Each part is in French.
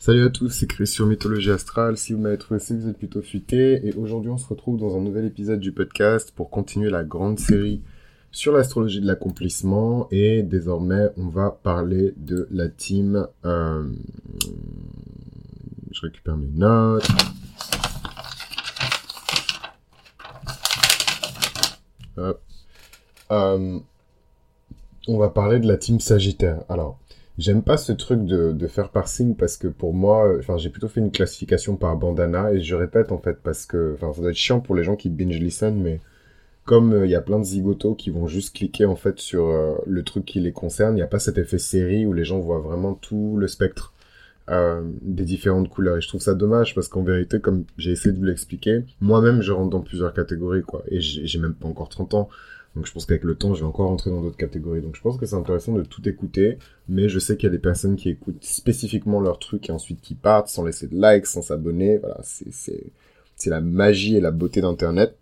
Salut à tous, c'est Chris sur Mythologie Astrale. Si vous m'avez trouvé, c'est vous êtes plutôt futé. Et aujourd'hui, on se retrouve dans un nouvel épisode du podcast pour continuer la grande série sur l'astrologie de l'accomplissement. Et désormais, on va parler de la team. Euh... Je récupère mes notes. Euh... On va parler de la team Sagittaire. Alors, J'aime pas ce truc de, de faire par signe parce que pour moi, enfin, j'ai plutôt fait une classification par bandana et je répète en fait parce que, enfin, ça doit être chiant pour les gens qui binge listen, mais comme euh, il y a plein de zigotos qui vont juste cliquer en fait sur euh, le truc qui les concerne, il n'y a pas cet effet série où les gens voient vraiment tout le spectre euh, des différentes couleurs. Et je trouve ça dommage parce qu'en vérité, comme j'ai essayé de vous l'expliquer, moi-même je rentre dans plusieurs catégories quoi. Et j'ai même pas encore 30 ans. Donc je pense qu'avec le temps, je vais encore rentrer dans d'autres catégories. Donc je pense que c'est intéressant de tout écouter, mais je sais qu'il y a des personnes qui écoutent spécifiquement leur truc et ensuite qui partent sans laisser de likes, sans s'abonner. Voilà, c'est la magie et la beauté d'internet.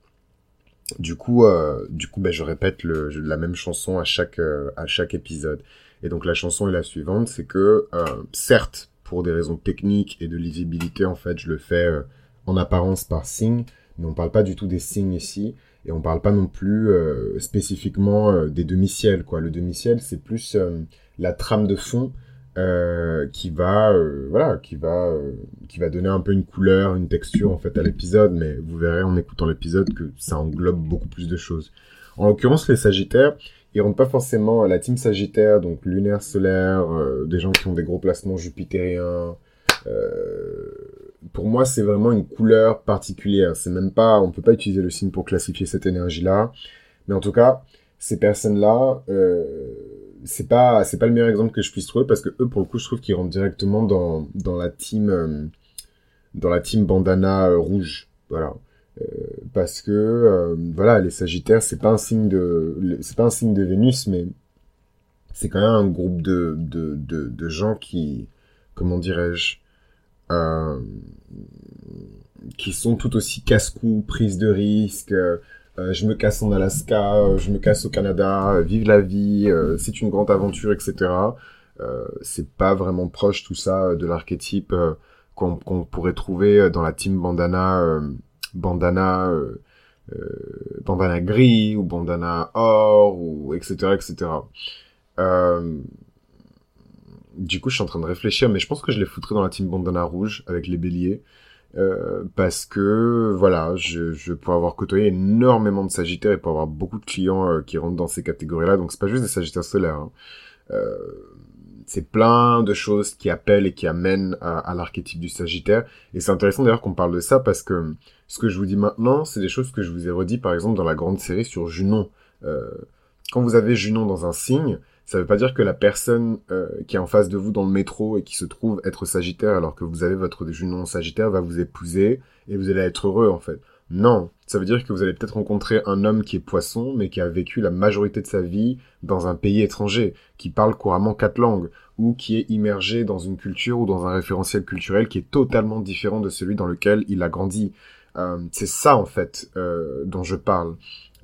Du coup, euh, du coup, ben, je répète le, la même chanson à chaque euh, à chaque épisode. Et donc la chanson est la suivante, c'est que euh, certes, pour des raisons techniques et de lisibilité, en fait, je le fais en apparence par signe, mais on parle pas du tout des signes ici. Et on parle pas non plus euh, spécifiquement euh, des demi-ciels, quoi. Le demi-ciel, c'est plus euh, la trame de fond qui va, voilà, qui va, qui va donner un peu une couleur, une texture en fait à l'épisode. Mais vous verrez en écoutant l'épisode que ça englobe beaucoup plus de choses. En l'occurrence, les Sagittaires, ils rentrent pas forcément la team Sagittaire, donc lunaire, solaire, des gens qui ont des gros placements jupitériens. Pour moi, c'est vraiment une couleur particulière. C'est même pas, on peut pas utiliser le signe pour classifier cette énergie-là. Mais en tout cas, ces personnes-là, euh, c'est pas, c'est pas le meilleur exemple que je puisse trouver parce que eux, pour le coup, je trouve qu'ils rentrent directement dans, dans la team, euh, dans la team bandana euh, rouge. Voilà. Euh, parce que, voilà, les Sagittaires, c'est pas un signe de, c'est pas un signe de Vénus, mais c'est quand même un groupe de, de, de, gens qui, comment dirais-je, qui sont tout aussi casse-cou, prise de risque. Euh, je me casse en Alaska, euh, je me casse au Canada, vive la vie, c'est une grande aventure, etc. c'est pas vraiment proche tout ça de l'archétype qu'on pourrait trouver dans la team bandana, bandana, bandana gris ou bandana or ou etc etc. Du coup, je suis en train de réfléchir, mais je pense que je les foutrais dans la team bandana rouge avec les béliers. Euh, parce que voilà, je, je pourrais avoir côtoyé énormément de Sagittaires et pour avoir beaucoup de clients euh, qui rentrent dans ces catégories-là. Donc c'est pas juste des Sagittaires solaires. Hein. Euh, c'est plein de choses qui appellent et qui amènent à, à l'archétype du Sagittaire. Et c'est intéressant d'ailleurs qu'on parle de ça parce que ce que je vous dis maintenant, c'est des choses que je vous ai redit par exemple dans la grande série sur Junon. Quand vous avez Junon dans un signe, ça veut pas dire que la personne euh, qui est en face de vous dans le métro et qui se trouve être Sagittaire alors que vous avez votre Junon Sagittaire va vous épouser et vous allez être heureux en fait. Non, ça veut dire que vous allez peut-être rencontrer un homme qui est poisson mais qui a vécu la majorité de sa vie dans un pays étranger, qui parle couramment quatre langues ou qui est immergé dans une culture ou dans un référentiel culturel qui est totalement différent de celui dans lequel il a grandi. Euh, c'est ça en fait euh, dont je parle.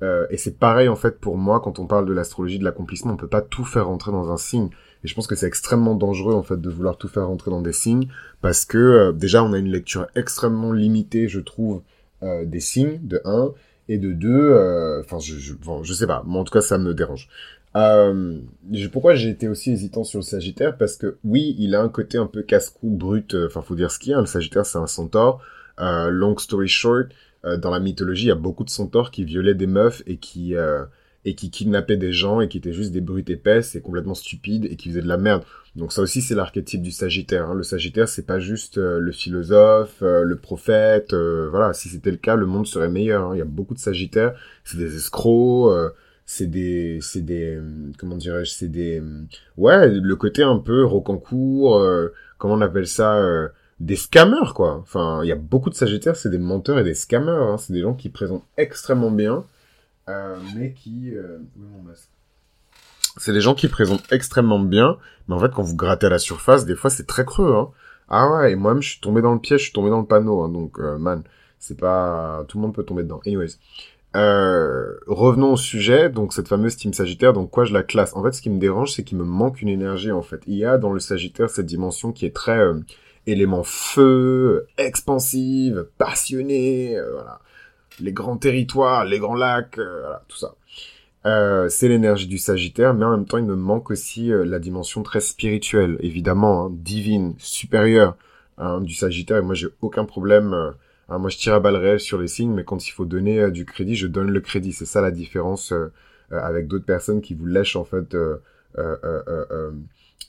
Euh, et c'est pareil en fait pour moi quand on parle de l'astrologie de l'accomplissement, on peut pas tout faire rentrer dans un signe. Et je pense que c'est extrêmement dangereux en fait de vouloir tout faire rentrer dans des signes parce que euh, déjà on a une lecture extrêmement limitée, je trouve, euh, des signes de 1 et de 2. Enfin, je, je, je sais pas, mais en tout cas ça me dérange. Pourquoi j'ai été aussi hésitant sur le Sagittaire? Parce que oui, il a un côté un peu casse-cou brut. Enfin, faut dire ce qu'il y a. Le Sagittaire, c'est un centaure. long story short, euh, dans la mythologie, il y a beaucoup de centaures qui violaient des meufs et qui euh, et qui kidnappaient des gens et qui étaient juste des brutes épaisses et complètement stupides et qui faisaient de la merde. Donc ça aussi c'est l'archétype du Sagittaire. Hein. Le Sagittaire c'est pas juste euh, le philosophe, le prophète. voilà, si c'était le cas, le monde serait meilleur. Hein. Il y a beaucoup de Sagittaires, c'est des escrocs. c'est des c'est des comment dirais-je c'est des ouais le côté un peu rocancourt comment on appelle ça des scammers, quoi. Enfin, il y a beaucoup de Sagittaires, c'est des menteurs et des scammers. Hein. C'est des gens qui présentent extrêmement bien, euh, mais qui... Euh... C'est des gens qui présentent extrêmement bien, mais en fait, quand vous grattez à la surface, des fois, c'est très creux. Hein. Ah ouais, et moi-même, je suis tombé dans le piège, je suis tombé dans le panneau. Hein, donc, euh, man, c'est pas... Tout le monde peut tomber dedans. Anyways. Revenons au sujet, donc cette fameuse team Sagittaire, donc quoi je la classe? En fait, ce qui me dérange, c'est qu'il me manque une énergie, en fait. Il y a dans le Sagittaire cette dimension qui est très... élément feu, expansive, passionné, voilà. Les grands territoires, les grands lacs, voilà, tout ça. Euh, c'est l'énergie du Sagittaire, mais en même temps, il me manque aussi euh, la dimension très spirituelle, évidemment, hein, divine, supérieure hein, du Sagittaire. Et moi, j'ai aucun problème. Euh, hein, moi, je tire à balles réelles sur les signes, mais quand il faut donner du crédit, je donne le crédit. C'est ça la différence avec d'autres personnes qui vous lèchent en fait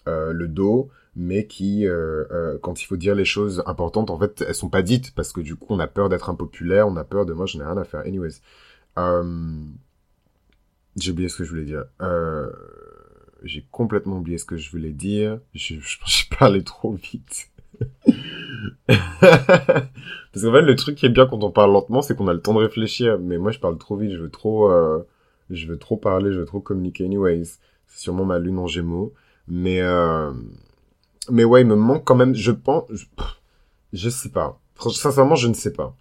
le dos, mais qui, quand il faut dire les choses importantes, en fait, elles sont pas dites parce que du coup, on a peur d'être impopulaire, on a peur de moi, je n'ai rien à faire. Anyways. J'ai oublié ce que je voulais dire. Euh, j'ai complètement oublié ce que je voulais dire. Je, je, je parlais trop vite. Parce qu'en fait, le truc qui est bien quand on parle lentement, c'est qu'on a le temps de réfléchir. Mais moi, je parle trop vite. Je veux trop, euh, je veux trop parler. Je veux trop communiquer. Anyways, c'est sûrement ma lune en Gémeaux. Mais, euh, mais ouais, il me manque quand même. Je pense, je, sais pas. Sincèrement, je ne sais pas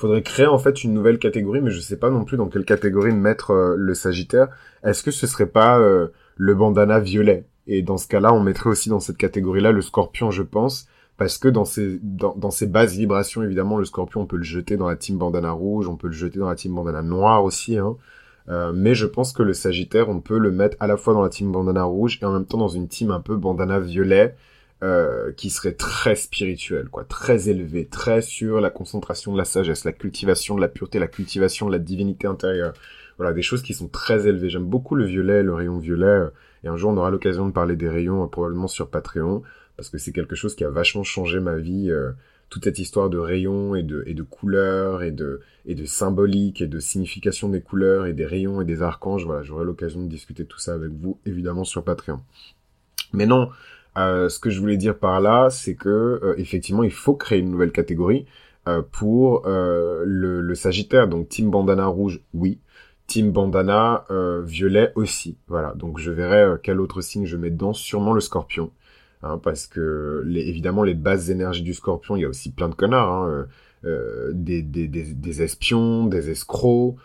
faudrait créer en fait une nouvelle catégorie, mais je sais pas non plus dans quelle catégorie mettre euh, le Sagittaire. Est-ce que ce serait pas euh, le bandana violet? Et dans ce cas-là, on mettrait aussi dans cette catégorie-là le Scorpion, je pense, parce que dans ces dans, dans ces basses vibrations, évidemment, le Scorpion, on peut le jeter dans la team bandana rouge, on peut le jeter dans la team bandana noire aussi, hein. Euh, mais je pense que le Sagittaire, on peut le mettre à la fois dans la team bandana rouge et en même temps dans une team un peu bandana violet, euh, qui serait très spirituel, quoi, très élevé, très sur la concentration de la sagesse, la cultivation de la pureté, la cultivation de la divinité intérieure. Voilà, des choses qui sont très élevées. J'aime beaucoup le violet, le rayon violet, euh, et un jour on aura l'occasion de parler des rayons, euh, probablement sur Patreon, parce que c'est quelque chose qui a vachement changé ma vie. toute cette histoire de rayons et de, et de couleurs et de, et de symbolique et de signification des couleurs et des rayons et des archanges. Voilà, j'aurai l'occasion de discuter tout ça avec vous, évidemment, sur Patreon. Mais non, euh, ce que je voulais dire par là, c'est que euh, effectivement, il faut créer une nouvelle catégorie euh, pour le, le, Sagittaire. Donc Team Bandana rouge, oui. Team Bandana violet aussi. Voilà. Donc je verrai quel autre signe je mets dedans. Sûrement le Scorpion, hein, parce que les, évidemment les bases énergies du Scorpion, il y a aussi plein de connards. Hein, des, des, des, des, espions, des escrocs,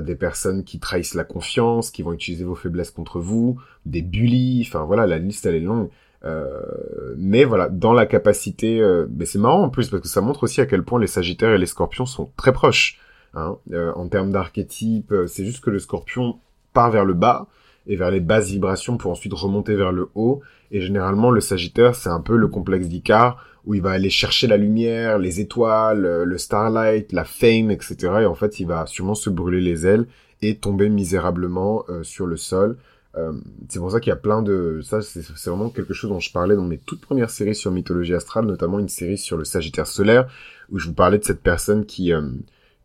des personnes qui trahissent la confiance, qui vont utiliser vos faiblesses contre vous, des bullies, enfin voilà, la liste elle est longue. Euh, mais voilà, dans la capacité, euh, mais c'est marrant en plus parce que ça montre aussi à quel point les Sagittaires et les Scorpions sont très proches. Hein, euh, en termes d'archétype, c'est juste que le Scorpion part vers le bas et vers les basses vibrations pour ensuite remonter vers le haut. Et généralement, le Sagittaire, c'est un peu le complexe d'Icar où il va aller chercher la lumière, les étoiles, le starlight, la fame, etc. Et en fait, il va sûrement se brûler les ailes et tomber misérablement sur le sol. Euh, c'est pour ça qu'il y a plein de... Ça, c'est vraiment quelque chose dont je parlais dans mes toutes premières séries sur mythologie astrale, notamment une série sur le Sagittaire solaire, où je vous parlais de cette personne qui, euh,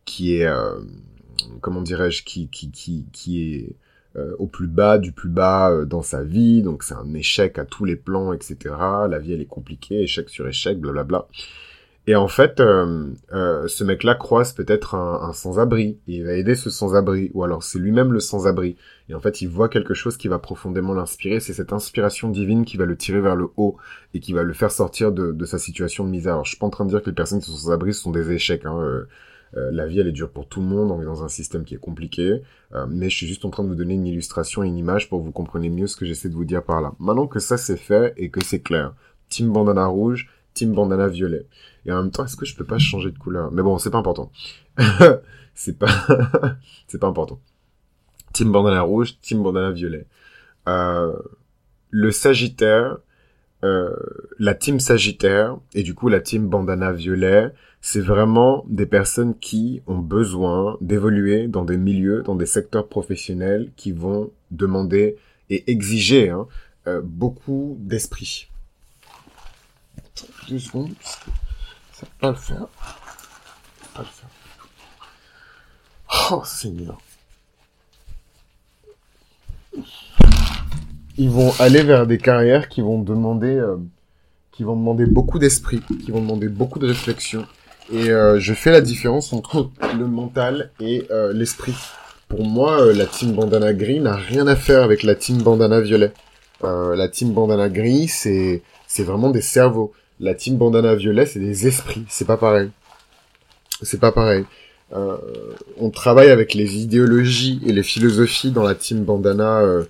qui est... Euh, comment dirais-je Qui, qui, qui, qui est au plus bas du plus bas dans sa vie, donc c'est un échec à tous les plans, etc. La vie, elle est compliquée, échec sur échec, blablabla. Et en fait, euh, euh, ce mec-là croise peut-être un, sans-abri, et il va aider ce sans-abri, ou alors c'est lui-même le sans-abri. Et en fait, il voit quelque chose qui va profondément l'inspirer, c'est cette inspiration divine qui va le tirer vers le haut, et qui va le faire sortir de, sa situation de misère. Alors, je suis pas en train de dire que les personnes qui sont sans-abri sont des échecs, hein, euh, la vie, elle est dure pour tout le monde, on est dans un système qui est compliqué, mais je suis juste en train de vous donner une illustration et une image pour que vous compreniez mieux ce que j'essaie de vous dire par là. Maintenant que ça c'est fait et que c'est clair, Team Bandana Rouge, Team Bandana Violet. Et en même temps, est-ce que je peux pas changer de couleur? Mais bon, c'est pas important. c'est pas, c'est pas important. Team bandana rouge, team bandana violet. Euh, le Sagittaire, euh, la team Sagittaire et du coup la team bandana violet, c'est vraiment des personnes qui ont besoin d'évoluer dans des milieux, dans des secteurs professionnels qui vont demander et exiger hein, euh, beaucoup d'esprit. Deux secondes. Pas le faire. Oh Seigneur. Ils vont aller vers des carrières qui vont demander, euh, qui vont demander beaucoup d'esprit, qui vont demander beaucoup de réflexion. Et euh, je fais la différence entre le mental et euh, l'esprit. Pour moi, la team bandana gris n'a rien à faire avec la team bandana violet. la team bandana gris, c'est c'est vraiment des cerveaux. La team bandana violet, c'est des esprits. C'est pas pareil. C'est pas pareil. Euh, on travaille avec les idéologies et les philosophies dans la team bandana, euh,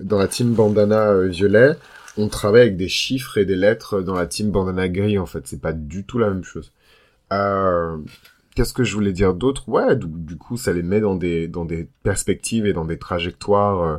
dans la team bandana euh, violet. on travaille avec des chiffres et des lettres dans la team bandana gris en fait. C'est pas du tout la même chose. Euh, Qu'est-ce que je voulais dire d'autre? Ouais, du, du, coup, ça les met dans des dans des perspectives et dans des trajectoires euh,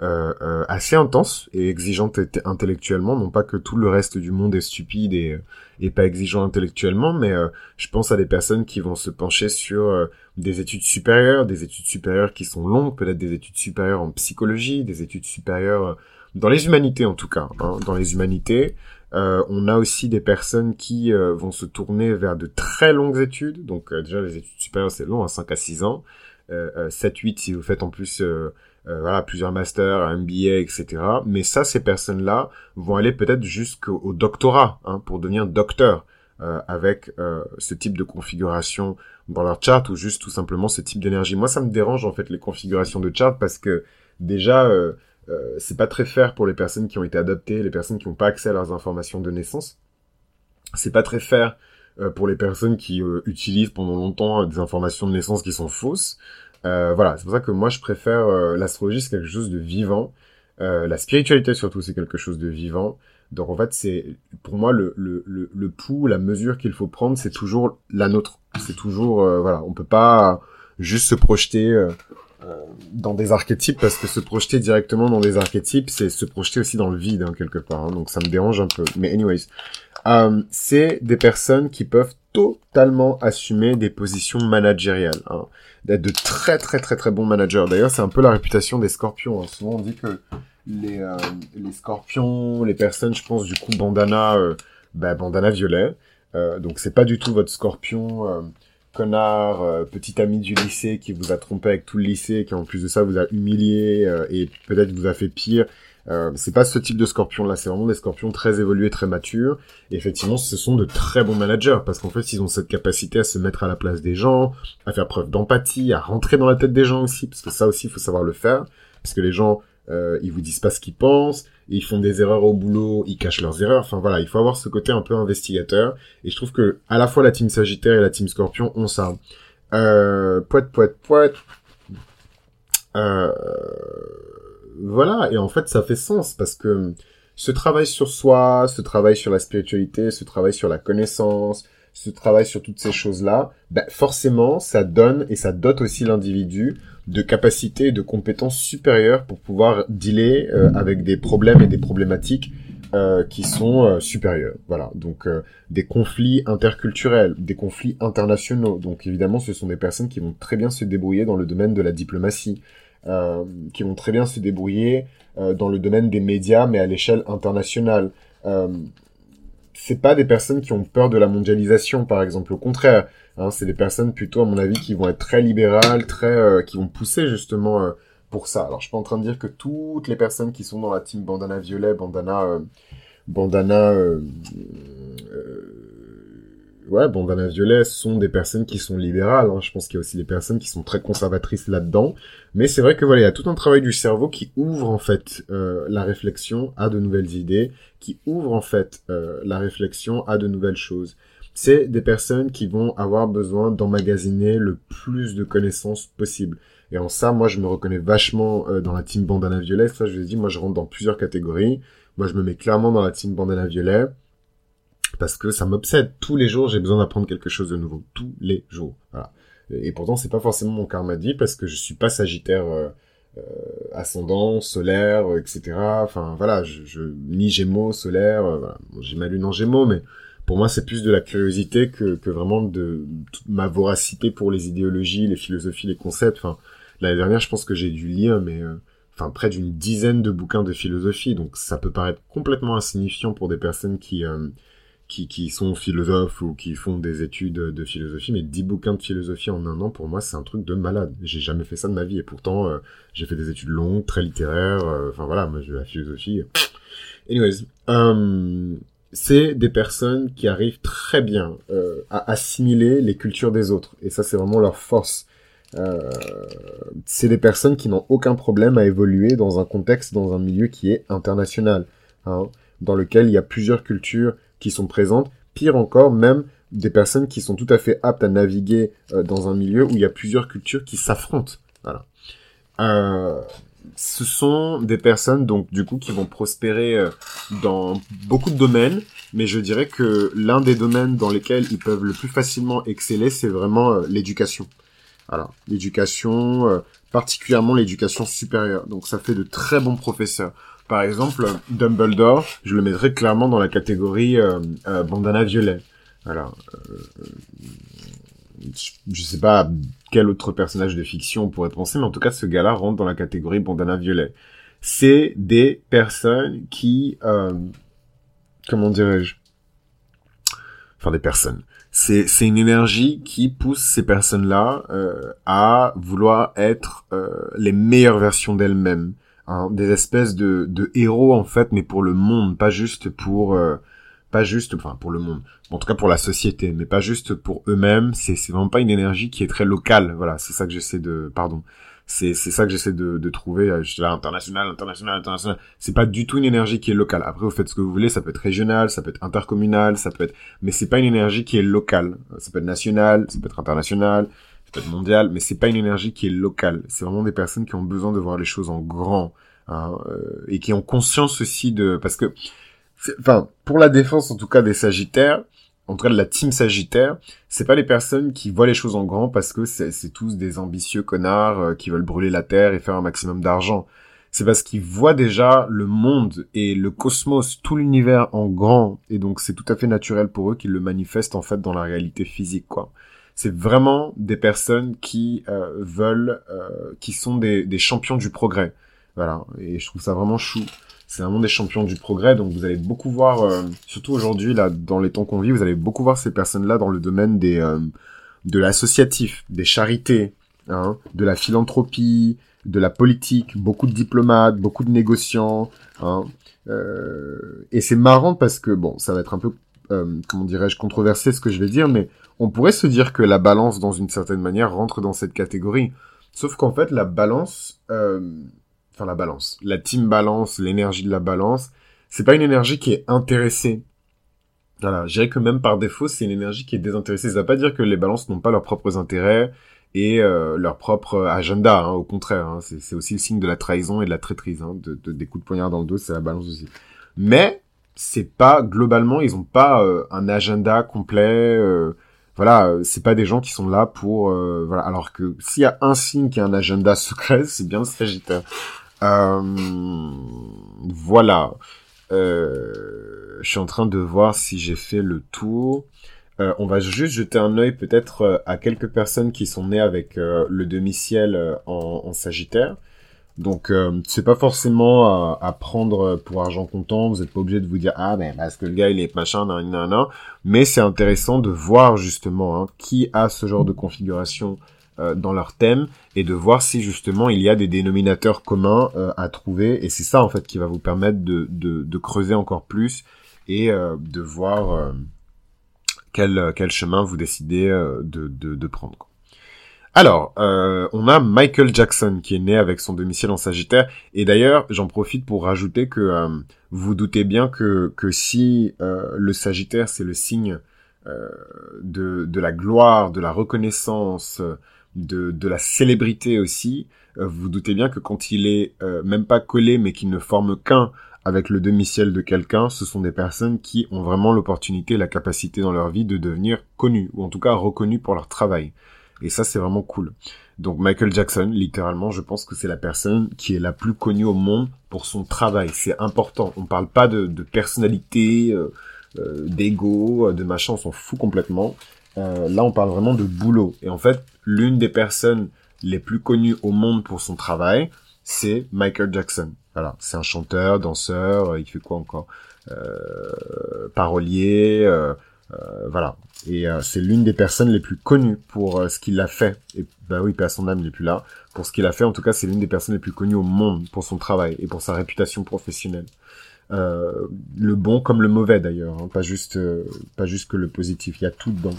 assez intenses et exigeantes intellectuellement. Non pas que tout le reste du monde est stupide et, et pas exigeant intellectuellement, mais euh, je pense à des personnes qui vont se pencher sur euh, des études supérieures, des études supérieures qui sont longues, peut-être des études supérieures en psychologie, des études supérieures dans les humanités en tout cas, hein, dans les humanités. Euh, on a aussi des personnes qui euh, vont se tourner vers de très longues études. Donc euh, déjà les études supérieures c'est long, hein, 5 à 6 ans. 7-8 si vous faites en plus voilà plusieurs masters, un MBA, etc. Mais ça, ces personnes-là vont aller peut-être jusqu'au doctorat hein, pour devenir docteur avec ce type de configuration dans leur chart ou juste tout simplement ce type d'énergie. Moi, ça me dérange en fait les configurations de chart parce que déjà euh, c'est pas très fair pour les personnes qui ont été adoptées, les personnes qui n'ont pas accès à leurs informations de naissance. C'est pas très fair euh, pour les personnes qui euh, utilisent pendant longtemps des informations de naissance qui sont fausses. Voilà, c'est pour ça que moi je préfère l'astrologie, c'est quelque chose de vivant. la spiritualité surtout, c'est quelque chose de vivant. Donc en fait, c'est pour moi le, le, le, le pouls, la mesure qu'il faut prendre, c'est toujours la nôtre. C'est toujours voilà, on peut pas juste se projeter euh, dans des archétypes parce que se projeter directement dans des archétypes, c'est se projeter aussi dans le vide hein, quelque part. Hein, donc ça me dérange un peu. Mais anyways, euh, c'est des personnes qui peuvent totalement assumer des positions managériales, hein, d'être de très très très très bons managers. D'ailleurs, c'est un peu la réputation des scorpions. Hein. Souvent, on dit que les, euh, les scorpions, les personnes, je pense, du coup, bandana, euh, bah, bandana violet. Euh, donc, c'est pas du tout votre scorpion connard, euh, petit ami du lycée qui vous a trompé avec tout le lycée, qui en plus de ça vous a humilié euh, et peut-être vous a fait pire. Euh, c'est pas ce type de scorpion là, c'est vraiment des scorpions très évolués, très matures. Et effectivement, ce sont de très bons managers parce qu'en fait, ils ont cette capacité à se mettre à la place des gens, à faire preuve d'empathie, à rentrer dans la tête des gens aussi, parce que ça aussi, il faut savoir le faire, parce que les gens, euh, ils vous disent pas ce qu'ils pensent, ils font des erreurs au boulot, ils cachent leurs erreurs. Enfin voilà, il faut avoir ce côté un peu investigateur. Et je trouve que à la fois la team Sagittaire et la team Scorpion ont ça. Euh, poète, poète, poète. Euh, voilà, et en fait ça fait sens parce que ce travail sur soi, ce travail sur la spiritualité, ce travail sur la connaissance, ce travail sur toutes ces choses-là, ben forcément ça donne et ça dote aussi l'individu de capacités et de compétences supérieures pour pouvoir dealer euh, avec des problèmes et des problématiques euh, qui sont euh, supérieures. Voilà, donc des conflits interculturels, des conflits internationaux. Donc évidemment, ce sont des personnes qui vont très bien se débrouiller dans le domaine de la diplomatie, qui vont très bien se débrouiller dans le domaine des médias, mais à l'échelle internationale c'est pas des personnes qui ont peur de la mondialisation, par exemple. Au contraire, hein, c'est des personnes plutôt, à mon avis, qui vont être très libérales, très, euh, qui vont pousser justement euh, pour ça. Alors, je suis pas en train de dire que toutes les personnes qui sont dans la team bandana violet, bandana, euh, bandana, ouais, bandana violet sont des personnes qui sont libérales. Hein. Je pense qu'il y a aussi des personnes qui sont très conservatrices là-dedans. Mais c'est vrai que voilà, il y a tout un travail du cerveau qui ouvre en fait euh, la réflexion à de nouvelles idées, qui ouvre en fait euh, la réflexion à de nouvelles choses. C'est des personnes qui vont avoir besoin d'emmagasiner le plus de connaissances possible. Et en ça, moi, je me reconnais vachement euh, dans la team bandana violet. Ça, je vous ai dit, moi, je rentre dans plusieurs catégories. Moi, je me mets clairement dans la team bandana violet parce que ça m'obsède. Tous les jours, j'ai besoin d'apprendre quelque chose de nouveau. Tous les jours. Et pourtant, c'est pas forcément mon karma vie parce que je suis pas sagittaire euh, euh ascendant, solaire, euh, etc. Enfin, voilà, je, je ni Gémeaux, solaire. J'ai ma lune en Gémeaux, mais pour moi, c'est plus de la curiosité que, vraiment de toute ma voracité pour les idéologies, les philosophies, les concepts. L'année dernière, je pense que j'ai dû lire, mais enfin près d'une dizaine de bouquins de philosophie. Donc, ça peut paraître complètement insignifiant pour des personnes qui qui, sont philosophes ou qui font des études de philosophie, mais 10 bouquins de philosophie en un an, pour moi, c'est un truc de malade. J'ai jamais fait ça de ma vie, et pourtant, euh, j'ai fait des études longues, très littéraires, euh, enfin voilà, moi, la philosophie. Anyways, euh, c'est des personnes qui arrivent très bien à assimiler les cultures des autres, et ça, c'est vraiment leur force. c'est des personnes qui n'ont aucun problème à évoluer dans un contexte, dans un milieu qui est international, hein, dans lequel il y a plusieurs cultures, qui sont présentes. Pire encore, même des personnes qui sont tout à fait aptes à naviguer euh, dans un milieu où il y a plusieurs cultures qui s'affrontent. Voilà. Euh, ce sont des personnes donc du coup qui vont prospérer euh, dans beaucoup de domaines, mais je dirais que l'un des domaines dans lesquels ils peuvent le plus facilement exceller, c'est vraiment l'éducation. Voilà, l'éducation, particulièrement l'éducation supérieure. Donc ça fait de très bons professeurs. Par exemple, Dumbledore, je le mettrais clairement dans la catégorie bandana violet. Voilà. je sais pas quel autre personnage de fiction on pourrait penser, mais en tout cas, ce gars-là rentre dans la catégorie bandana violet. C'est des personnes qui, euh, comment dirais-je, enfin des personnes. C'est c'est une énergie qui pousse ces personnes-là euh, à vouloir être euh, les meilleures versions d'elles-mêmes, des espèces de de héros en fait, mais pour le monde, pas juste pour euh, pas juste, enfin pour le monde, en tout cas pour la société, mais pas juste pour eux-mêmes. C'est vraiment pas une énergie qui est très locale. Voilà, c'est ça que j'essaie de, pardon, c'est c'est ça que j'essaie de, de trouver. Je là international, international, international. C'est pas du tout une énergie qui est locale. Après, vous faites ce que vous voulez. Ça peut être régional, ça peut être intercommunal, ça peut être, mais c'est pas une énergie qui est locale. Ça peut être national, ça peut être international, ça peut être mondial, mais c'est pas une énergie qui est locale. C'est vraiment des personnes qui ont besoin de voir les choses en grand. Hein, euh, et qui ont conscience aussi de parce que enfin, pour la défense en tout cas des Sagittaires, en tout cas de la team Sagittaire, c'est pas les personnes qui voient les choses en grand parce que c'est tous des ambitieux connards euh, qui veulent brûler la terre et faire un maximum d'argent. C'est parce qu'ils voient déjà le monde et le cosmos, tout l'univers en grand, et donc c'est tout à fait naturel pour eux qu'ils le manifestent en fait dans la réalité physique, quoi. C'est vraiment des personnes qui euh, veulent, euh, qui sont des, des champions du progrès, voilà. Et je trouve ça vraiment chou c'est vraiment des champions du progrès. Donc vous allez beaucoup voir, euh, surtout aujourd'hui là, dans les temps qu'on vit, vous allez beaucoup voir ces personnes-là dans le domaine des euh, de l'associatif, des charités, hein, de la philanthropie, de la politique, beaucoup de diplomates, beaucoup de négociants. Hein, euh, et c'est marrant parce que bon, ça va être un peu comment dirais-je controversé ce que je vais dire, mais on pourrait se dire que la balance, dans une certaine manière, rentre dans cette catégorie. Sauf qu'en fait, la balance, enfin la balance, la team balance, l'énergie de la balance, c'est pas une énergie qui est intéressée. Voilà, je dirais que même par défaut, c'est une énergie qui est désintéressée. Ça veut pas dire que les balances n'ont pas leurs propres intérêts et euh, leur propre agenda. Hein, au contraire, hein, c'est aussi le signe de la trahison et de la traîtrise. Hein, de, des coups de poignard dans le dos, c'est la balance aussi. Mais c'est pas globalement, ils ont pas euh, un agenda complet. Euh, voilà, c'est pas des gens qui sont là pour voilà. Alors que s'il y a un signe qui a un agenda secret, c'est bien le Sagittaire. Euh, voilà. Euh, je suis en train de voir si j'ai fait le tour. Euh, on va juste jeter un œil peut-être à quelques personnes qui sont nées avec le demi-ciel en, Sagittaire. Donc c'est pas forcément à, prendre pour argent comptant. Vous n'êtes pas obligé de vous dire ah mais parce que le gars il est machin nan, nan, nan. Mais c'est intéressant de voir justement hein, qui a ce genre de configuration euh, dans leur thème et de voir si justement il y a des dénominateurs communs euh, à trouver et c'est ça en fait qui va vous permettre de, de, de creuser encore plus et euh, de voir quel, quel chemin vous décidez de, de, de prendre. Alors, on a Michael Jackson qui est né avec son domicile en Sagittaire. Et d'ailleurs, j'en profite pour rajouter que vous doutez bien que, que si le Sagittaire, c'est le signe de, de la gloire, de la reconnaissance, de, de la célébrité aussi, euh, vous, doutez bien que quand il est euh, même pas collé mais qu'il ne forme qu'un avec le demi-ciel de quelqu'un, ce sont des personnes qui ont vraiment l'opportunité, la capacité dans leur vie de devenir connus, ou en tout cas reconnus pour leur travail. Et ça, c'est vraiment cool. Donc Michael Jackson, littéralement, je pense que c'est la personne qui est la plus connue au monde pour son travail. C'est important. On parle pas de, de personnalité, euh, euh d'ego, de machin, on s'en fout complètement. Euh, là, on parle vraiment de boulot. Et en fait, l'une des personnes les plus connues au monde pour son travail, c'est Michael Jackson. Voilà, c'est un chanteur, danseur, euh, il fait quoi encore? Euh, Parolier, euh, euh voilà. Et c'est l'une des personnes les plus connues pour ce qu'il a fait. Et bah oui, pas son âme, il est plus là. Pour ce qu'il a fait, en tout cas, c'est l'une des personnes les plus connues au monde pour son travail et pour sa réputation professionnelle. le bon comme le mauvais d'ailleurs, hein. pas juste pas juste que le positif, il y a tout dedans.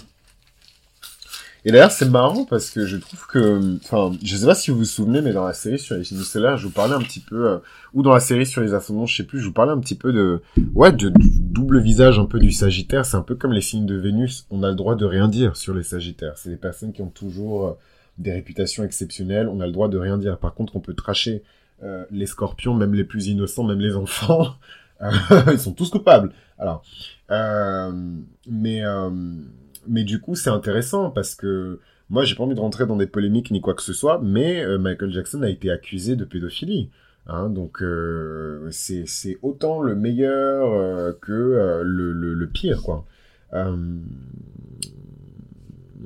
Et d'ailleurs, c'est marrant parce que je trouve que, enfin, je sais pas si vous vous souvenez, mais dans la série sur les signes solaires, je vous parlais un petit peu, euh, ou dans la série sur les ascendants, je sais plus, je vous parlais un petit peu de, ouais, du double visage un peu du Sagittaire. C'est un peu comme les signes de Vénus. On a le droit de rien dire sur les Sagittaires. C'est des personnes qui ont toujours euh, des réputations exceptionnelles. On a le droit de rien dire. Par contre, on peut tracher les scorpions, même les plus innocents, même les enfants, ils sont tous coupables. Alors, mais mais du coup, c'est intéressant parce que moi, j'ai pas envie de rentrer dans des polémiques ni quoi que ce soit, mais euh, Michael Jackson a été accusé de pédophilie. Hein, donc euh, c'est autant le meilleur euh, que le, pire, quoi.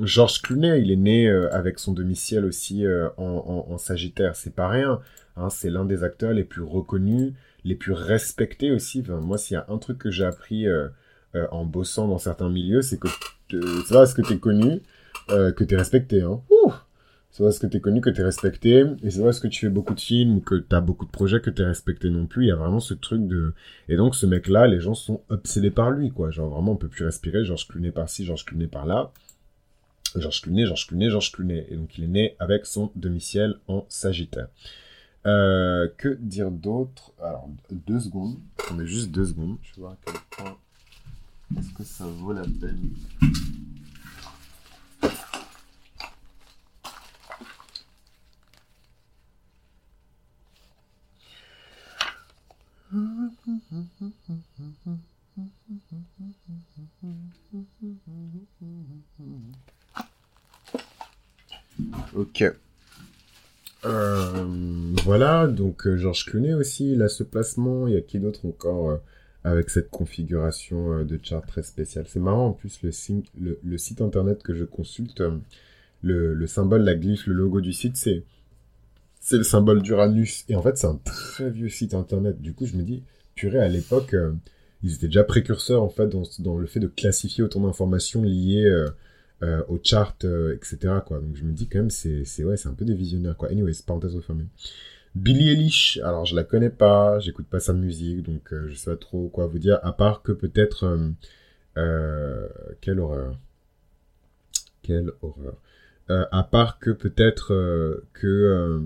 George Clooney, il est né avec son domicile aussi en, en, Sagittaire. C'est pas rien. Hein, c'est l'un des acteurs les plus reconnus, les plus respectés aussi. moi, s'il y a un truc que j'ai appris en bossant dans certains milieux, c'est que c'est parce que tu es connu euh, que tu es respecté. Hein. C'est parce que tu es connu que tu es respecté. Et c'est parce que tu fais beaucoup de films ou que tu as beaucoup de projets que tu es respecté non plus. Il y a vraiment ce truc de... Et donc ce mec-là, les gens sont obsédés par lui. quoi. Genre vraiment, on peut plus respirer. Georges Clooney par-ci, Georges Clooney par-là. Georges Clooney, Georges Clooney, Georges Clooney. Et donc il est né avec son domicile en Sagittaire. Euh, que dire d'autre? Alors, deux secondes. On est juste deux secondes. Je vais à quel point est-ce que ça vaut la peine Ok. Euh, voilà, donc euh, Georges Clooney aussi, il a ce placement. Il y a qui d'autre encore euh, avec cette configuration euh, de chart très spéciale. C'est marrant en plus le, site internet que je consulte, euh, le, symbole, la glyphe, le logo du site, c'est c'est le symbole d'Uranus. Et en fait, c'est un très vieux site internet. Du coup, je me dis, purée, à l'époque, euh, ils étaient déjà précurseurs en fait dans, dans le fait de classifier autant d'informations liées aux charts, etc. Donc je me dis quand même, c'est ouais, un peu des visionnaires. Quoi. Anyways, parenthèse refermée. Billie Eilish, alors je la connais pas, j'écoute pas sa musique, donc euh, je sais pas trop quoi vous dire, à part que peut-être... Euh, euh, quelle horreur. Quelle horreur. à part que peut-être que...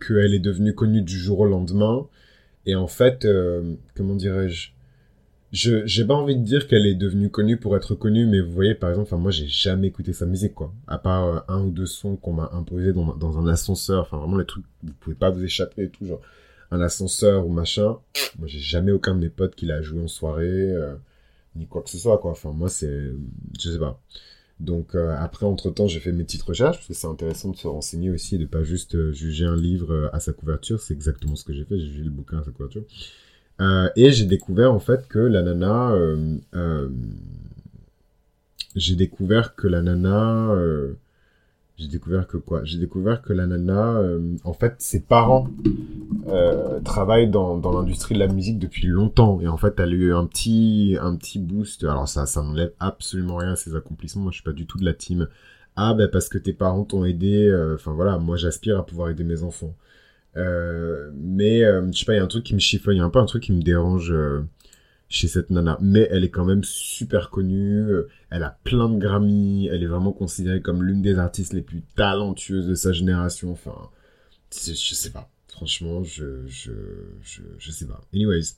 qu'elle est devenue connue du jour au lendemain, et en fait, comment dirais-je je j'ai pas envie de dire qu'elle est devenue connue pour être connue, mais vous voyez, par exemple, enfin moi j'ai jamais écouté sa musique quoi, à part euh, un ou deux sons qu'on m'a imposé dans, dans un ascenseur, enfin vraiment les trucs vous pouvez pas vous échapper et tout genre un ascenseur ou machin. Moi j'ai jamais aucun de mes potes qui l'a joué en soirée euh, ni quoi que ce soit quoi. Enfin moi c'est je sais pas. Donc euh, après entre temps j'ai fait mes petites recherches parce que c'est intéressant de se renseigner aussi et de pas juste juger un livre à sa couverture. C'est exactement ce que j'ai fait. J'ai jugé le bouquin à sa couverture. Euh, et j'ai découvert en fait que la nana, euh, euh, j'ai découvert que la nana, j'ai découvert que quoi? J'ai découvert que la nana, en fait, ses parents travaillent dans, dans l'industrie de la musique depuis longtemps et en fait, elle a eu un petit, un petit boost. Alors ça, ça n'enlève absolument rien à ses accomplissements. Moi, je suis pas du tout de la team. Ah ben parce que tes parents t'ont aidé. Enfin voilà, moi j'aspire à pouvoir aider mes enfants. Euh, mais euh, je sais pas, il y a un truc qui me chiffonne, il y a un peu un truc qui me dérange euh, chez cette nana. Mais elle est quand même super connue, elle a plein de Grammy, elle est vraiment considérée comme l'une des artistes les plus talentueuses de sa génération. Enfin, je sais pas. Franchement, je, je, je, sais pas. Anyways.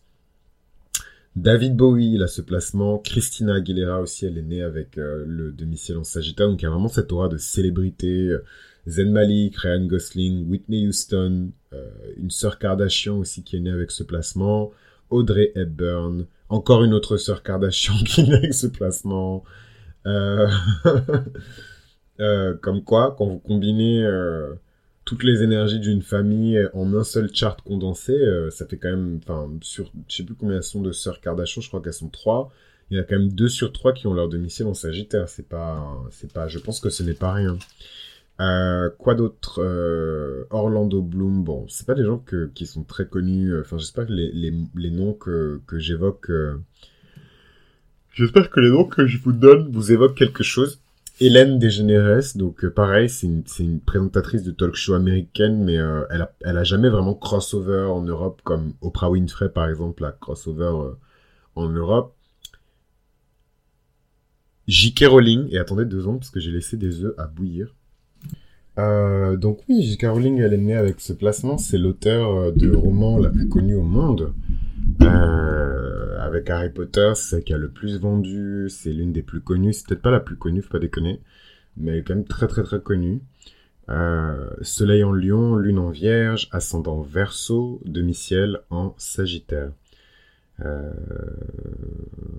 David Bowie, il a ce placement. Christina Aguilera aussi, elle est née avec le demi-ciel en Sagittaire. Donc il y a vraiment cette aura de célébrité. Zen Malik, Ryan Gosling, Whitney Houston, euh, une sœur Kardashian aussi qui est née avec ce placement, Audrey Hepburn, encore une autre sœur Kardashian qui est née avec ce placement. Euh, euh, comme quoi, quand vous combinez toutes les énergies d'une famille en un seul chart condensé, ça fait quand même, enfin, sur, je sais plus combien sont de sœurs Kardashian, je crois qu'elles sont trois. Il y a quand même deux sur trois qui ont leur domicile en Sagittaire. C'est pas, c'est pas, je pense que ce n'est pas rien. Euh, quoi d'autre euh, Orlando Bloom, bon, c'est pas des gens qui sont très connus. Euh, enfin, j'espère que les, les, les, noms que, que j'évoque... J'espère que les noms que je vous donne vous évoquent quelque chose. Hélène DeGeneres, donc pareil, c'est une, une, présentatrice de talk show américaine, mais elle, a, elle a jamais vraiment crossover en Europe, comme Oprah Winfrey par exemple, a crossover en Europe. J.K. Rowling, et attendez deux secondes parce que j'ai laissé des œufs à bouillir. Euh, donc oui, J.K. Rowling, elle est née avec ce placement. C'est l'auteur euh, de romans la plus connue au monde. Euh, avec Harry Potter, c'est qui a le plus vendu. C'est l'une des plus connues. C'est peut-être pas la plus connue, faut pas déconner. Mais elle est quand même très très très connue. Soleil en lion, lune en vierge, ascendant verso, demi-ciel en sagittaire. Euh...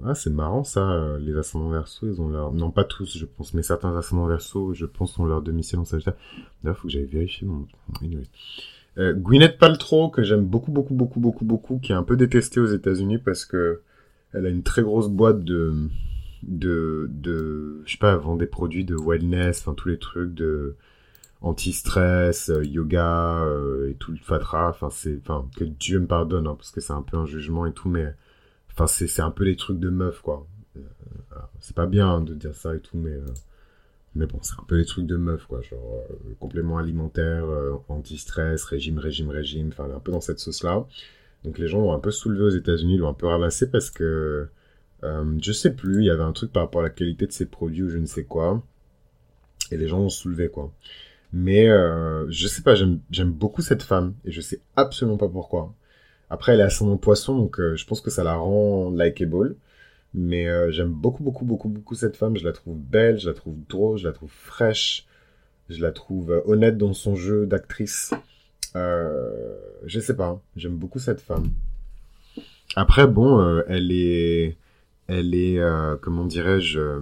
Ah, c'est marrant ça, les ascendants verso, ils ont leur... Non, pas tous, je pense, mais certains ascendants verso, je pense, ont leur demi-ciel en sagittaire. D'ailleurs, faut que j'aille vérifier mon... Anyway. Euh, Gwyneth Paltrow, que j'aime beaucoup, beaucoup, beaucoup, beaucoup, beaucoup, qui est un peu détestée aux États-Unis parce que elle a une très grosse boîte de, de, de, je sais pas, elle vend des produits de wellness, enfin tous les trucs de anti-stress, euh, yoga euh, et tout le fatra. Enfin c'est, enfin que Dieu me pardonne hein, parce que c'est un peu un jugement et tout, mais enfin c'est c'est un peu les trucs de meuf quoi. Euh, c'est pas bien hein, de dire ça et tout, mais mais bon, c'est un peu les trucs de meuf, quoi. Genre, complément alimentaire, anti-stress, régime, régime, régime. Enfin, un peu dans cette sauce-là. Donc, les gens l'ont un peu soulevé aux États-Unis, l'ont un peu ramassé parce que je sais plus, il y avait un truc par rapport à la qualité de ses produits ou je ne sais quoi. Et les gens l'ont soulevé, quoi. Mais euh, je sais pas, j'aime beaucoup cette femme et je sais absolument pas pourquoi. Après, elle est son poisson, donc euh, je pense que ça la rend likeable. Mais euh, j'aime beaucoup, beaucoup, beaucoup, beaucoup cette femme. Je la trouve belle, je la trouve drôle, je la trouve fraîche, je la trouve euh, honnête dans son jeu d'actrice. Euh, je sais pas, j'aime beaucoup cette femme. Après, bon, elle est elle est, euh, comment dirais-je, euh,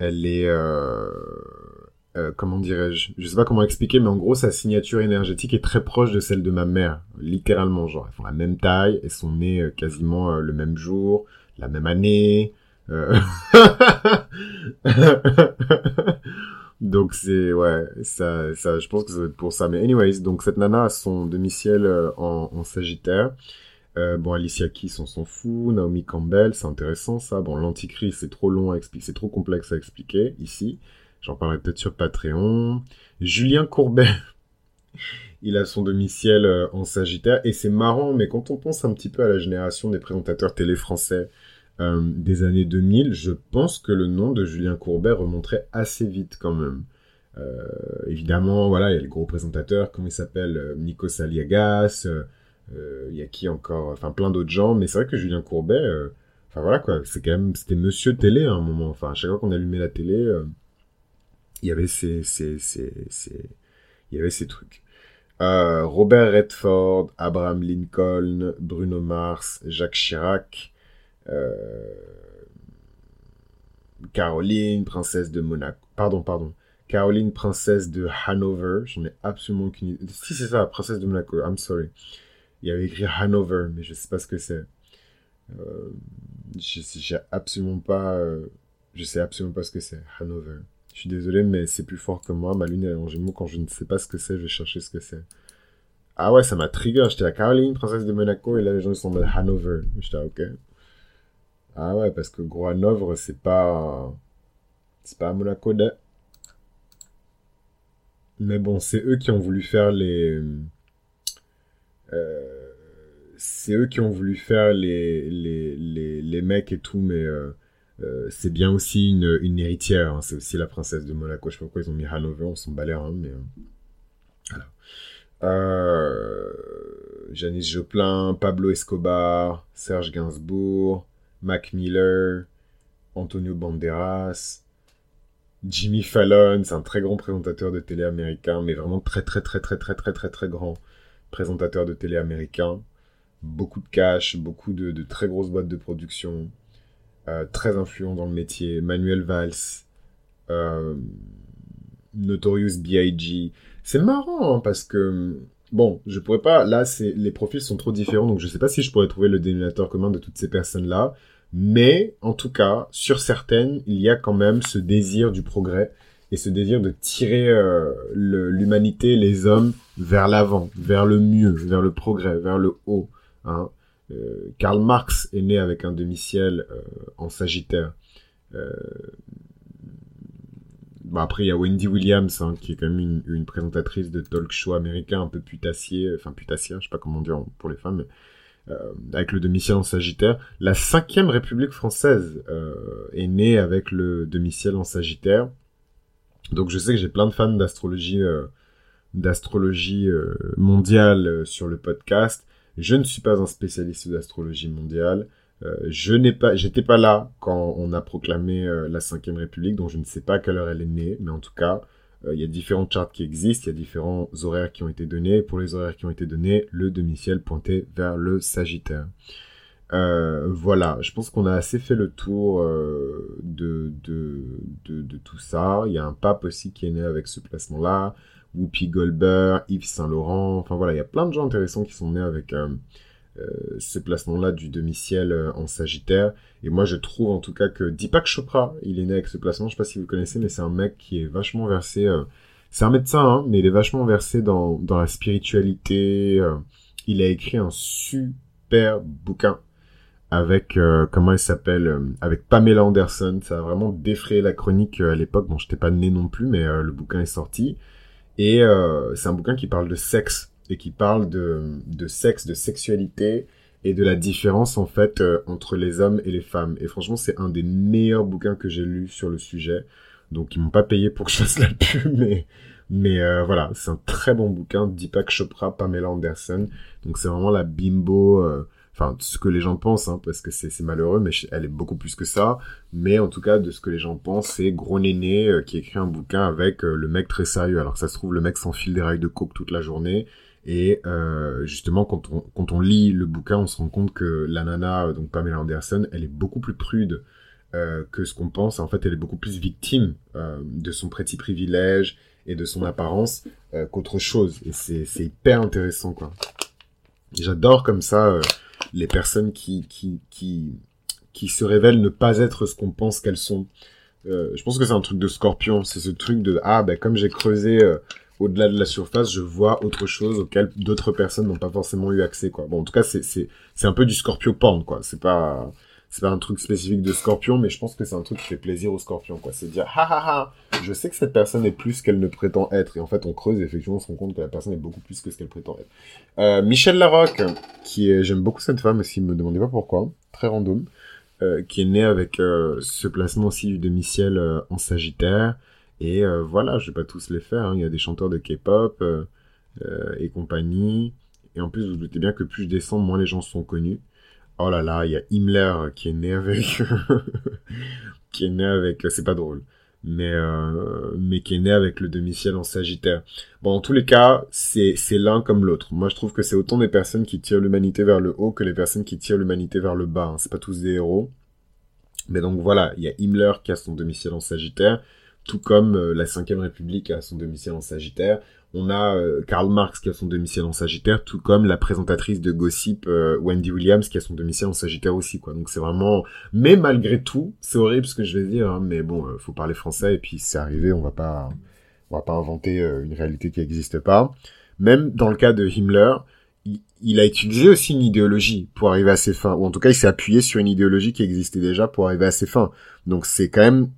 elle est, euh, comment dirais-je, je sais pas comment expliquer, mais en gros, sa signature énergétique est très proche de celle de ma mère, littéralement, genre, elles font la même taille, elles sont nées quasiment le même jour, la même année. donc c'est ouais ça ça je pense que être pour ça mais anyways donc cette nana a son demi-ciel en, Sagittaire euh, bon, Alicia Keys, on s'en fout. Naomi Campbell, c'est intéressant ça. Bon, l'antichrist, c'est trop long à expliquer, c'est trop complexe à expliquer ici. J'en parlerai peut-être sur Patreon. Julien Courbet, il a son domicile euh, en Sagittaire. Et c'est marrant, mais quand on pense un petit peu à la génération des présentateurs télé français euh, des années 2000, je pense que le nom de Julien Courbet remonterait assez vite quand même. évidemment, voilà, il y a les gros présentateurs, comment il s'appelle, Nico Saliagas, il euh, y a qui encore Enfin, plein d'autres gens. Mais c'est vrai que Julien Courbet, euh, enfin voilà quoi, c'est quand même, c'était Monsieur Télé à un moment. Enfin, à chaque fois qu'on allumait la télé, euh, il y avait ces, ces, ces, ces, il y avait ces trucs. Robert Redford, Abraham Lincoln, Bruno Mars, Jacques Chirac, Caroline, princesse de Monaco. Pardon, pardon. Caroline, princesse de Hanover. J'en ai absolument aucune idée. Si, c'est ça, princesse de Monaco. I'm sorry. Il y avait écrit Hanover, mais je sais pas ce que c'est. Euh, j'ai absolument pas, euh, je sais absolument pas ce que c'est. Hanover. Je suis désolé, mais c'est plus fort que moi. Ma lune est en gémeaux. Quand je ne sais pas ce que c'est, je vais chercher ce que c'est. Ah ouais, ça m'a trigger. J'étais à Caroline, princesse de Monaco, et là les gens ils sont en mode Hanover. J'étais ok. Ah ouais, parce que gros Hanovre, c'est pas, c'est pas à Monaco de. Mais bon, c'est eux qui ont voulu faire les, euh, c'est eux qui ont voulu faire les, les, les, les mecs et tout, mais euh, euh, c'est bien aussi une, héritière. Hein. C'est aussi la princesse de Monaco. Je sais pas pourquoi ils ont mis Hanover, on s'en balait, hein, mais voilà. Euh, Janice Joplin, Pablo Escobar, Serge Gainsbourg, Mac Miller, Antonio Banderas, Jimmy Fallon, c'est un très grand présentateur de télé américain, mais vraiment très très très très très très très très grand présentateur de télé américain. Beaucoup de cash, beaucoup de, très grosses boîtes de production, euh, très influent dans le métier. Manuel Valls, euh, Notorious B.I.G. C'est marrant hein, parce que bon, je pourrais pas. Là, c'est les profils sont trop différents, donc je sais pas si je pourrais trouver le dénominateur commun de toutes ces personnes-là. Mais en tout cas, sur certaines, il y a quand même ce désir du progrès et ce désir de tirer euh, l'humanité, les hommes vers l'avant, vers le mieux, vers le progrès, vers le haut. Hein. Euh, Karl Marx est né avec un demi-ciel euh, en Sagittaire. Euh, bon, après, il y a Wendy Williams, hein, qui est quand même une, présentatrice de talk show américain un peu putassier, enfin putassier, je sais pas comment dire pour les femmes, avec le demi-ciel en Sagittaire. La cinquième République française est née avec le demi-ciel en Sagittaire. Donc je sais que j'ai plein de fans d'astrologie d'astrologie mondiale sur le podcast. Je ne suis pas un spécialiste d'astrologie mondiale. Euh, je n'ai pas, j'étais pas là quand on a proclamé la cinquième République, donc je ne sais pas à quelle heure elle est née, mais en tout cas, euh, il y a différents charts qui existent, il y a différents horaires qui ont été donnés. Pour les horaires qui ont été donnés, le demi-ciel pointait vers le Sagittaire. Euh, voilà, je pense qu'on a assez fait le tour euh, de, de, de, tout ça. Il y a un pape aussi qui est né avec ce placement-là. Whoopi Goldberg, Yves Saint-Laurent. Enfin voilà, il y a plein de gens intéressants qui sont nés avec ce placement-là du demi-ciel en Sagittaire. Et moi, je trouve en tout cas que Deepak Chopra, il est né avec ce placement. Je sais pas si vous connaissez, mais c'est un mec qui est vachement versé. Euh, c'est un médecin, hein, mais il est vachement versé dans, dans la spiritualité. Euh. il a écrit un super bouquin avec euh, comment il s'appelle avec Pamela Anderson. Ça a vraiment défrayé la chronique à l'époque. Bon, j'étais pas né non plus, mais le bouquin est sorti. Et c'est un bouquin qui parle de sexe et qui parle de, de sexe, de sexualité et de la différence en fait euh, entre les hommes et les femmes. Et franchement, c'est un des meilleurs bouquins que j'ai lu sur le sujet. Donc ils m'ont pas payé pour que je fasse la pub, mais mais euh, voilà, c'est un très bon bouquin. Deepak Chopra, Pamela Anderson. Donc c'est vraiment la bimbo. Euh, enfin, ce que les gens pensent, hein, parce que c'est malheureux, mais elle est beaucoup plus que ça. Mais en tout cas, de ce que les gens pensent, c'est gros néné qui écrit un bouquin avec le mec très sérieux. Alors ça se trouve, le mec s'enfile des rails de coke toute la journée et euh, justement, quand on, quand on lit le bouquin, on se rend compte que la nana, donc Pamela Anderson, elle est beaucoup plus prude euh, que ce qu'on pense. En fait, elle est beaucoup plus victime euh, de son petit privilège et de son apparence euh, qu'autre chose. Et c'est hyper intéressant, quoi. J'adore comme ça euh, les personnes qui, qui, qui, qui se révèlent ne pas être ce qu'on pense qu'elles sont. Euh, je pense que c'est un truc de scorpion. C'est ce truc de, ah, ben, comme j'ai creusé au-delà de la surface, je vois autre chose auquel d'autres personnes n'ont pas forcément eu accès, quoi. Bon, en tout cas, c'est, c'est, c'est un peu du scorpio porn, quoi. C'est pas, c'est pas un truc spécifique de scorpion, mais je pense que c'est un truc qui fait plaisir aux scorpions, quoi. C'est dire, ha ha ha, je sais que cette personne est plus qu'elle ne prétend être. Et en fait, on creuse et effectivement, on se rend compte que la personne est beaucoup plus que ce qu'elle prétend être. Euh, Michel Larocque, qui est, j'aime beaucoup cette femme, aussi, me demandez pas pourquoi. Très random. Euh, qui est née avec euh, ce placement aussi du demi-ciel euh, en Sagittaire. Et voilà, je vais pas tous les faire. Hein. Il y a des chanteurs de K-pop et compagnie. Et en plus, vous, vous doutez bien que plus je descends, moins les gens sont connus. Oh là là, il y a Himmler qui est né avec... qui est né avec... C'est pas drôle. Mais, mais qui est né avec le demi-ciel en Sagittaire. Bon, en tous les cas, c'est l'un comme l'autre. Moi, je trouve que c'est autant des personnes qui tirent l'humanité vers le haut que les personnes qui tirent l'humanité vers le bas. Hein. C'est pas tous des héros. Mais donc voilà, il y a Himmler qui a son demi-ciel en Sagittaire tout comme euh, la Ve République a son domicile en Sagittaire. On a euh, Karl Marx qui a son domicile en Sagittaire, tout comme la présentatrice de Gossip, euh, Wendy Williams, qui a son domicile en Sagittaire aussi, quoi. Donc c'est vraiment... Mais malgré tout, c'est horrible ce que je vais dire, hein, mais bon, faut parler français, et puis c'est arrivé, on va pas... On va pas inventer une réalité qui n'existe pas. Même dans le cas de Himmler, il, a utilisé aussi une idéologie pour arriver à ses fins, ou en tout cas il s'est appuyé sur une idéologie qui existait déjà pour arriver à ses fins. Donc c'est quand même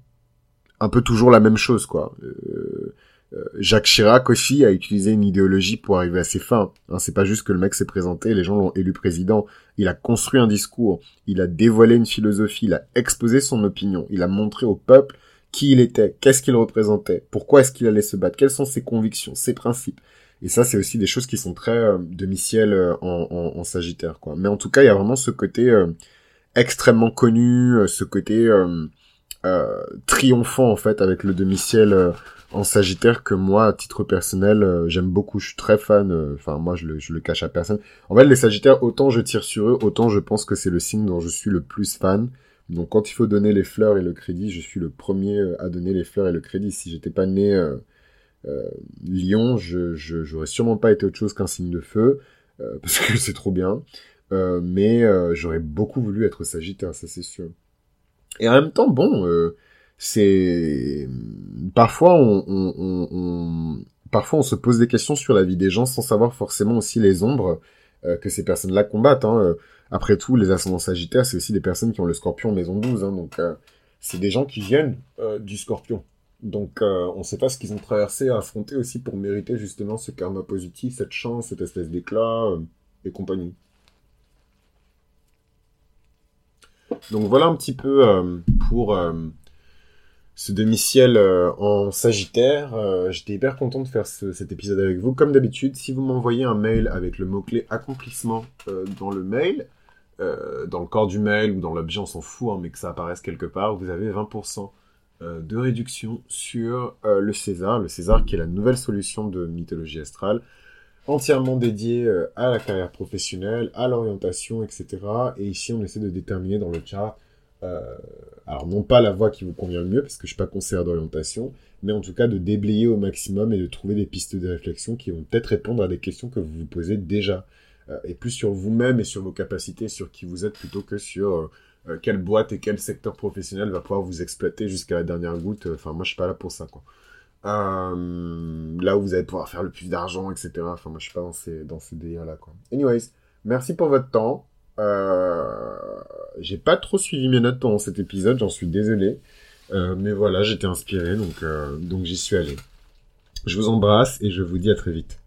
un peu toujours la même chose, quoi. Euh, euh, Jacques Chirac aussi a utilisé une idéologie pour arriver à ses fins. Hein, c'est pas juste que le mec s'est présenté, les gens l'ont élu président. Il a construit un discours, il a dévoilé une philosophie, il a exposé son opinion, il a montré au peuple qui il était, qu'est-ce qu'il représentait, pourquoi est-ce qu'il allait se battre, quelles sont ses convictions, ses principes. Et ça, c'est aussi des choses qui sont très euh, demi-ciel euh, en, en, Sagittaire, quoi. Mais en tout cas, il y a vraiment ce côté extrêmement connu, ce côté euh, triomphant en fait avec le demi-ciel euh, en Sagittaire que moi à titre personnel euh, j'aime beaucoup. Je suis très fan enfin moi je le, je le cache à personne. En fait les Sagittaires autant je tire sur eux autant je pense que c'est le signe dont je suis le plus fan. Donc quand il faut donner les fleurs et le crédit je suis le premier à donner les fleurs et le crédit. Si j'étais pas né Lion je j'aurais sûrement pas été autre chose qu'un signe de feu parce que c'est trop bien. Mais j'aurais beaucoup voulu être Sagittaire ça c'est sûr et en même temps, bon, euh, c'est parfois on, on, on, parfois on se pose des questions sur la vie des gens sans savoir forcément aussi les ombres euh, que ces personnes-là combattent. Hein. Euh, après tout, les ascendants sagittaires, c'est aussi des personnes qui ont le scorpion maison 12. Hein, donc, c'est des gens qui viennent du scorpion. Donc, on ne sait pas ce qu'ils ont traversé, affronté aussi pour mériter justement ce karma positif, cette chance, cette espèce d'éclat et compagnie. Donc voilà un petit peu euh, pour euh, ce demi-ciel euh, en Sagittaire. J'étais hyper content de faire cet épisode avec vous. Comme d'habitude, si vous m'envoyez un mail avec le mot-clé accomplissement dans le mail, dans le corps du mail ou dans l'objet, on s'en fout, hein, mais que ça apparaisse quelque part, vous avez 20% de réduction sur le César. Le César qui est la nouvelle solution de mythologie astrale entièrement dédiée à la carrière professionnelle, à l'orientation, etc. Et ici, on essaie de déterminer dans le chart euh, alors non pas la voie qui vous convient le mieux, parce que je suis pas conseiller d'orientation, mais en tout cas de déblayer au maximum et de trouver des pistes de réflexion qui vont peut-être répondre à des questions que vous vous posez déjà, euh, et plus sur vous-même et sur vos capacités, sur qui vous êtes, plutôt que sur euh, quelle boîte et quel secteur professionnel va pouvoir vous exploiter jusqu'à la dernière goutte. Enfin, moi, je suis pas là pour ça, quoi. Là où vous allez pouvoir faire le plus d'argent, etc. Enfin, moi, je suis pas dans ces, dans ces délires-là, quoi. Anyways, merci pour votre temps. Euh, j'ai pas trop suivi mes notes pendant cet épisode, j'en suis désolé. Euh, mais voilà, j'étais inspiré, donc, euh, donc j'y suis allé. Je vous embrasse et je vous dis à très vite.